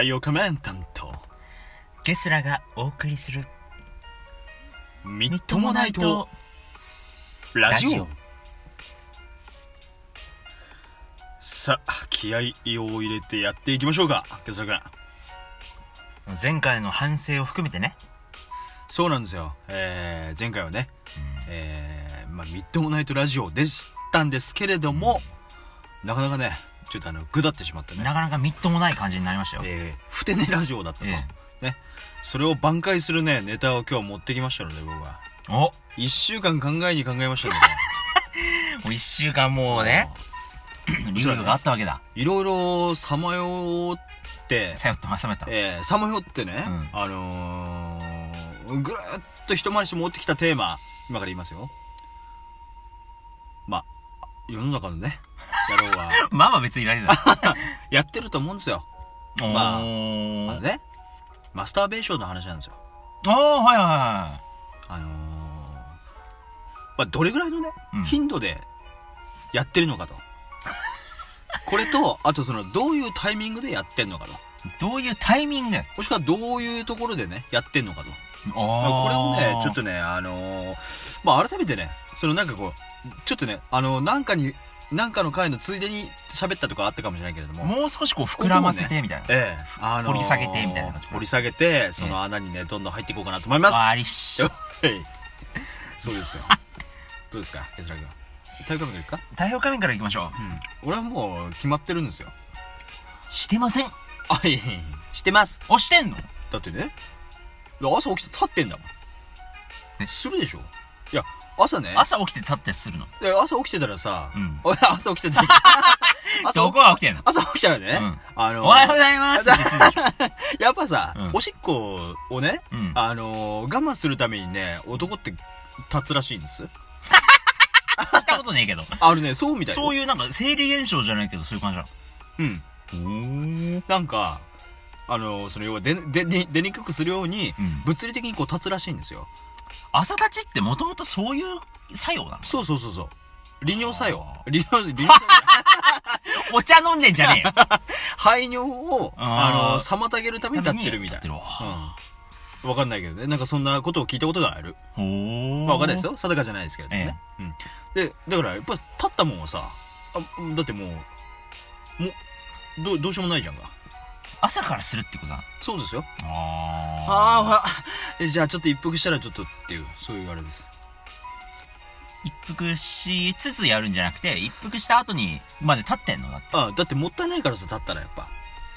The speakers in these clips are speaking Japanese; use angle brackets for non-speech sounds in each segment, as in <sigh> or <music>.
太陽仮面担当ゲスラがお送りする。みっともないと。ラジオ。さあ気合を入れてやっていきましょうかケツラ君。前回の反省を含めてね。そうなんですよ、えー、前回はね、えーまあ、みっともないとラジオでしたんですけれども、なかなかねちょっとあのぐだってしまったね。なかなかみっともない感じになりましたよ、えー、ふてねラジオだったと、えね。それを挽回するねネタを今日持ってきましたので僕は。お。1週間考えに考えましたので <laughs> もう一週間もうねリズムがあったわけだ。いろいろさまよって。さよってまさめた。えー、さまよってね、うん。あのー、ぐるーっと一回りして持ってきたテーマ今から言いますよ。まあ世の中のね野郎は。<laughs> まあまあ別にいられない。<laughs> やってると思うんですよ。おまあー。あのね。マスターベーションの話なんですよ。おーはいはいはあのー、まあ、どれぐらいのね、うん。頻度でやってるのかと。これとあとそのどういうタイミングでやってんのかと。いどういうタイミング？でもしくはどういうところでねやってんのかと。これをね、ちょっととね、あのーまあ、改めてね、そのなんかこう、ちょっとね、あのなんかに、なんかの回のついでに喋ったとかあったかもしれないけれども、もう少しこう膨らませてみたいな、ええ、あのー掘り下げてみたいな感じ掘り下げて、その穴にね、どんどん入っていこうかなと思います。ありっし <laughs> はい。そうですよ。どうですか、ケツラ君。太陽仮面からいくか？太陽仮面からいきましょう。ん。俺はもう決まってるんですよ。うしてません。あ、いえいえしてます。押してんの？だってね、朝起きて立ってんだもん。えするでしょ。いや、朝ね、朝起きて立ってするの。で朝起きてたらさ、うん。おい朝起きてた。ら <laughs> 朝ど起こが起きてんの？朝起きたらね、うん。あのおはようございますって言ってたでし <laughs> やっぱさ、うん。おしっこをね、ょうん。あのー我慢するためにね、男って立つらしいんです。聞いたことねえけど。あるね、そうみたい。そうう。いうなんか生理現象じゃないけどそういう感じなうん。のなんか、あのーその要は出、出、にくくするように、うん。物理的にこう立つらしいんですよ。朝立ちってもともとそういう作用なの？そうそうそうそう。利尿作用あ。利尿、利尿作用。<laughs> お茶飲んでんじゃねえよ <laughs> 排尿を、あのー妨げるために立ってるみたいな。うん。わかんないけどね。なんかそんなことを聞いたことがある。ほーまあわかんないですよ。定かじゃないですけれどもね。うん。で、だからやっぱ立ったもんはさ、あだってもう、もう、どう、どうしようもないじゃんか。朝からするってことなの？そうですよ。あああ、えじゃあちょっと一服したらちょっとっていう、そういうあれです。一服しつつやるんじゃなくて一服した後にまで立ってんの？だってあだってもったいないからさ、立ったらやっぱ。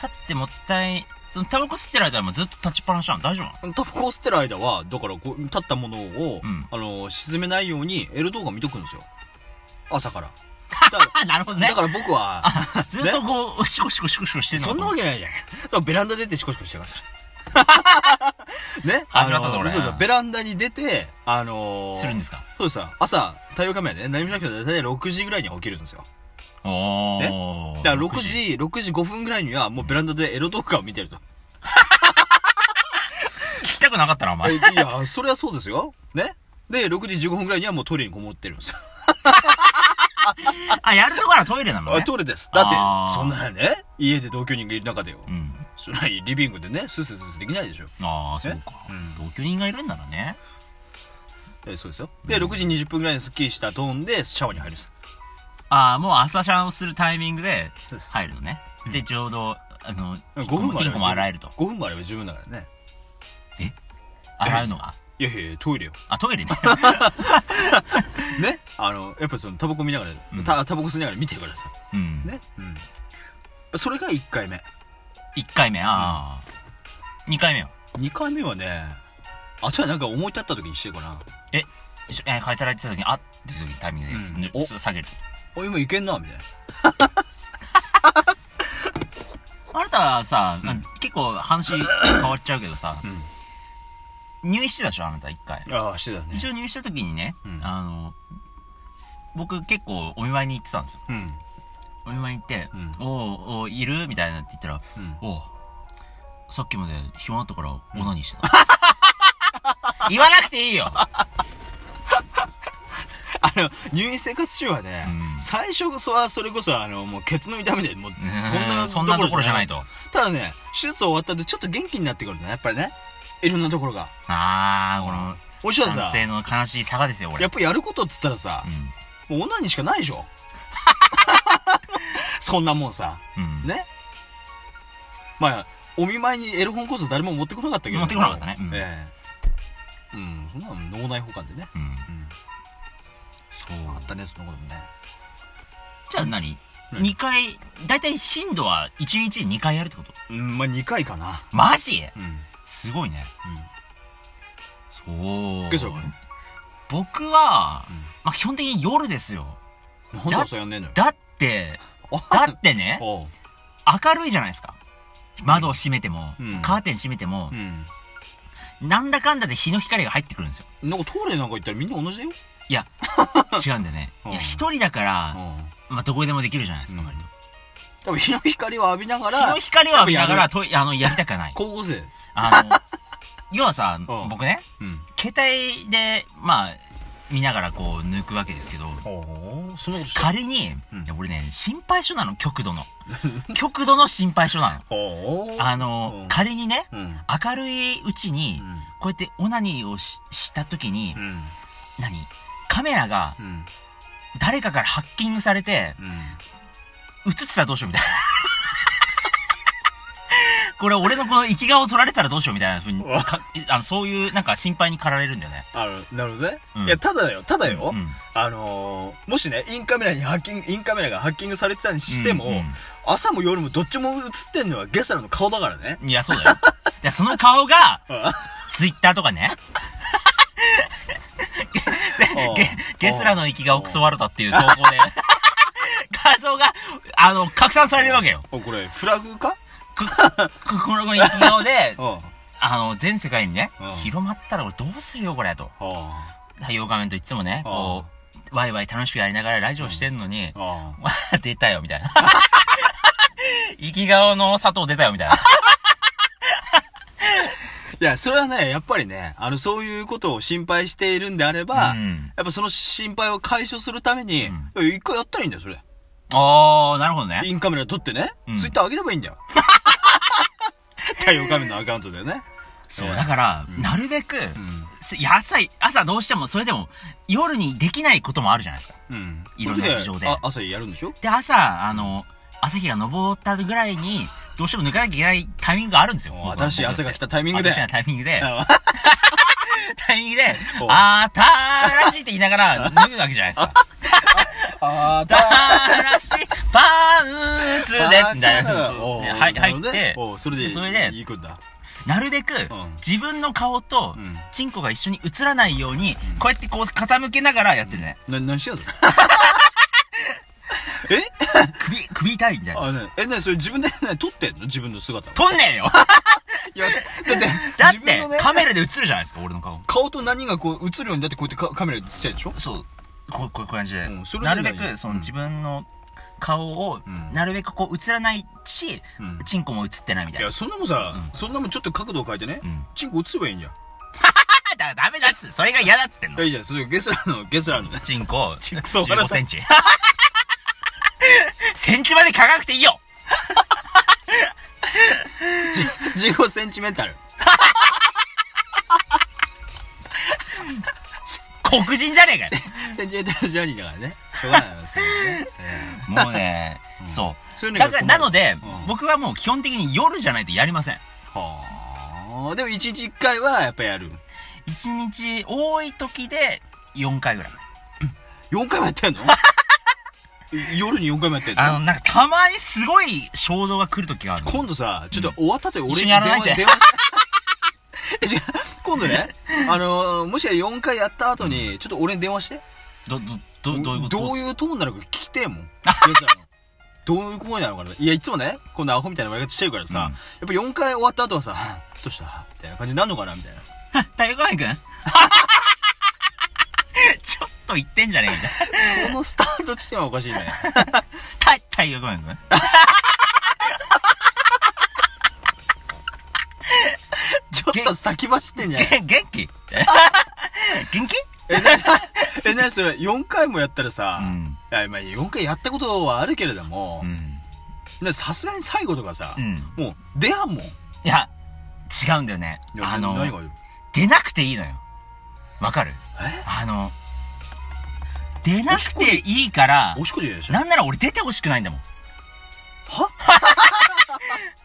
立ってもったいそのタバコ吸ってる間はもうずっと立ちっぱなしなの？大丈夫なの？タバコを吸ってる間は、だからこう、立ったものを、うんあの、沈めないように、L 動画見とくんですよ。朝から。だかあなるほどら、ねだから僕は、あ <laughs> ずっとこう、シコシコシコシコしてんのそんなわけけないじゃん。そう、ベランダ出てシコシコしてます。<laughs> ね？始まったぞ俺そうそう、ベランダに出て、あのー、するんですか？そうですよ。朝、太陽カメラでね、何もしなくて大体6時ぐらいには起きるんですよ。おね？ー。だから6時、6時5分ぐらいにはもうベランダでエロ動画を見てると。<laughs> 聞きたくなかったな、お前。えいや、それはそうですよ。ね？で、6時15分ぐらいにはもうトイレにこもってるんですよ。あ、やるところはトイレなのあね。トイレです。だってそんなね、家で同居人がいる中でよ。うん。そんなリビングでね、スースースースーできないでしょ。ああ、そうかうん。同居人がいるんならね。えそうですよ。で、6時20分ぐらいにスッキリしたトーンでシャワーに入るんです。ああ、もう朝シャンをするタイミングで入るのね。で、ちょうど、あの、5分もチンコも洗えると。5分もあれば十分だからね。洗うのが？いやいやいや、トイレよ。あ、トイレね。<laughs> ねあの、やっぱそのタバコ見ながら、うんたタバコ吸いながら見てるからさ。うん。ね。うん。それが1回目。1回目、ああ。2回目は2回目はね、あとはなんか思い立った時にしてるかな。一緒え、働いてた時に、あって時にタイミングです。ぬうんお下げる。お、今いけんな、みたいな。<laughs> あなたはさ、なん結構話変わっちゃうけどさ、入院してたでしょあなた1回。うん。ああ、してたね。一応入院した時にね、うんあの、僕結構お見舞いに行ってたんですよ。うん。お見舞いに行って、うんおうおういる？みたいなって言ったら、うん。おうさっきまで暇だったからオナニーしてた。<laughs> 言わなくていいよ <laughs> あの、入院生活中はね、うん最初はそれこそ、あの、もうケツの痛みで、もう、そんな、そんなところじゃない。と。ただね、手術終わった後、ちょっと元気になってくるんだね、やっぱりね。いろんなところが。あー、この、おいしはさ、男性の悲しい差がですよ、俺。やっぱやることっつったらさう、ん。もう女にしかないでしょ <laughs> そんなもんさ。うん。ねまあ、お見舞いにエロ本こそ誰も持ってこなかったけど。持ってこなかったねうんええうん、そんなの脳内保管でね。うん。うん。そうあったね、そのこともね。じゃあ何？うん二回、だいたい頻度は1日に2回やるってこと？うん、まあ2回かな。マジ？うん。すごいね。そう。ゲストは僕は、まあ基本的に夜ですよ。うん。なんで朝やんねえのよ。だって、だって <laughs> ね、明るいじゃないですか。窓を閉めても、うんカーテン閉めてもう、ん。なんだかんだで日の光が入ってくるんですよ。なんかトイレなんか行ったらみんな同じだよ。いや、<laughs> 違うんだよね。うんいや、一人だから、うん。まあどこでもできるじゃないですか、うん割と。多分日の光を浴びなが日らの、光を浴びながやら、とあの、やりたくはない。高校生。あの、要はさ、ん僕ね、うん。携帯で、まあ、見ながらこう抜くわけですけど、おおそんなことして仮に、うんいや俺ね、心配性なの、極度の。<laughs> 極度の心配性なの。おあの、うん仮にね、うん。明るいうちに、こうやってオナニーをしした時に、うん。何？カメラがうん。誰かからハッキングされて、うん。映ってたらどうしようみたいな。これ俺のこの生き顔を撮られたらどうしようみたいなふうに、かあのそういうなんか心配に駆られるんだよね。あの、なるほどね。うんいや、ただよ、ただよ。うんあのー、もしね、インカメラにハッキング、インカメラがハッキングされてたにしても、うんうん朝も夜もどっちも映ってんのはゲスラの顔だからね。いや、そうだよ。<laughs> いや、その顔が、あツイッターとかね、<laughs> ゲゲスラの息がクソワルタっていう投稿で、<laughs> 画像が、あの、拡散されるわけよ。おこれ、フラグか？この子の息顔で、<laughs> あの、全世界にねうん、広まったら俺どうするよ、これ、と。あ。太陽画面といつもね、こう、ワイワイ楽しくやりながらラジオしてんのに、あ出たよ、みたいな。<laughs> 息顔の佐藤出たよ、みたいな。<laughs> いや、それはね、やっぱりね、あの、そういうことを心配しているんであれば、うんやっぱその心配を解消するために、一回やったらいいんだよ、それ。おー、なるほどね。インカメラ撮ってね、うんツイッター上げればいいんだよ。太陽画面のアカウントでね。そう、だから、うんなるべく、朝、朝どうしても、それでも、夜にできないこともあるじゃないですか。うん。いろんな事情であ朝やるんでしょ？で、朝、あの、朝日が昇ったぐらいに、どうしても抜かなきゃいけないタイミングがあるんですよ。お新しい朝が来たタイミングで。新しいタイミングで、あ <laughs> タイミングでお、あたらしいって言いながら脱ぐわけじゃないですか。<laughs> あーたたらしいパンツで、みたいな。入って、それで、それで行くんだ。なるべくん、自分の顔とう、ん。チンコが一緒に映らないようにうん、こうやってこう傾けながらやってるね。な、何してんの？<laughs> え？首、首痛いみたいな。あ、ね、え、ね、それ自分でね、撮ってんの？自分の姿。撮んねえよ <laughs> いや、だって、<laughs> だってカメラで映るじゃないですか、俺の顔。顔と何がこう映るようにだってこうやってカカメラで映ってるでしょ？そう。こう、こういう感じでうんそ。れでなるべ何く、そのうん自分の顔をうん、なるべくこう映らないし、うん。チンコも映ってないみたいや、いな。そんなもんさ、うんそんなもんちょっと角度を変えてね、うん。チンコ映せばいいんじゃん。<laughs> あ、だダメだっつそれが嫌だっつってんのいや。いいじゃん、それゲスラーの、ゲスラーのね。チンコ、チンコそう15センチ。<laughs> センチまでかかなくていいよ <laughs> 15センチメータル。黒人じゃねえかよセンチメータルジャーニーだからね。しょうがないよ、それはね。えもうね、うんそう。ーそういうのだから、なので、うん僕はもう基本的に夜じゃないとやりません。はあ。でも1日1回はやっぱやる。一日、多い時で4回ぐらい。4回もやってんの？<laughs> 夜に4回もやってんあの、のなんかたまにすごい衝動が来る時があるの。今度さ、ちょっと終わったと俺一緒にやらないで電話して。<laughs> え違う今度ね、あのー、もしか4回やった後に、ちょっと俺に電話して。ど、ど、ど、どういうこと？どういうトーンなのか聞きてえもん。どういう声なのかな。いや、いつもね、こんなアホみたいな笑い方してるからさ、うんやっぱ4回終わった後はさ、<laughs> どうした？みたいな感じになるのかなみたいな。太陽光くん？<laughs> ちょっと言ってんじゃねえみたいな。そのスタート地点はおかしいね。<laughs> た太陽ん？ちょっと先走ってんじゃないげ元気？元気？え、なえ、なにそれ、4回もやったらさ、うん。いや、まあ、4回やったことはあるけれどもさすがに最後とかさう、ん。もう、出やんもん。いいや、違うんだよね。やあの、何がよ。出なくていいのよ。わかる？え？あの、出なくていいからお、しっこでいいでしょ？なんなら俺出てほしくないんだもん。は？<laughs>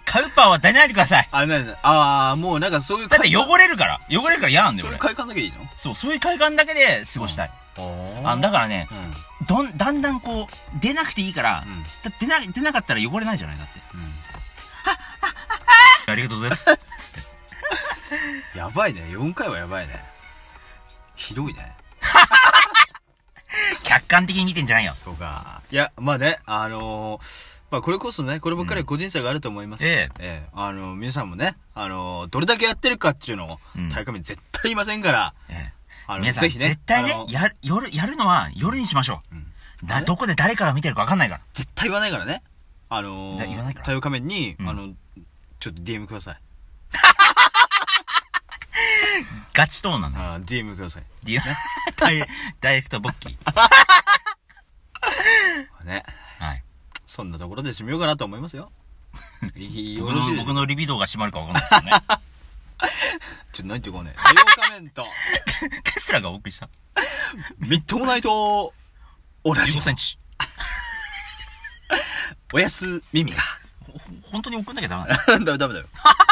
カウパーは出ないでください。あれなんだ、ああ、もうなんかそういうだって汚れるから。汚れるから嫌なんだよ、俺。そういう快感だけでいいの？そう、そういう快感だけで過ごしたい。あのだからね、うん。うん。どん、だんだんこう、出なくていいから、だって出な、出なかったら汚れないじゃないだって。<laughs> ありがとうございます。うん。やばいね。4回はやばいね。ひどいね。<laughs> 客観的に見てんじゃないよ。そうか。いや、まあね、あのーまあこれこそね、こればっかりは個人差があると思います。えええあの皆さんもね、あのどれだけやってるかっていうのを、うん大会目絶対言いませんから、ええ皆さん、絶対ねやる、夜、やるのは夜にしましょう。だ、どこで誰かが見てるか分かんないから。絶対言わないからね。あのだ言わないから太陽仮面に、うんあの、ちょっと DM ください。<laughs> ガチトーンなんだ DM ください。ディ <laughs> ダイダイレクトボッキー。<laughs> ね。はい。そんなところで締めようかなと思いますよ。僕の、リビドーが閉まるか分かんないですけどね。ちょっと何てこうね。太陽仮面と、ケスラがお送りした。みっともないと、同じ15センチ。おやす耳が。ほ本当に送んなきゃダメなの？<laughs> ダメダメだよ。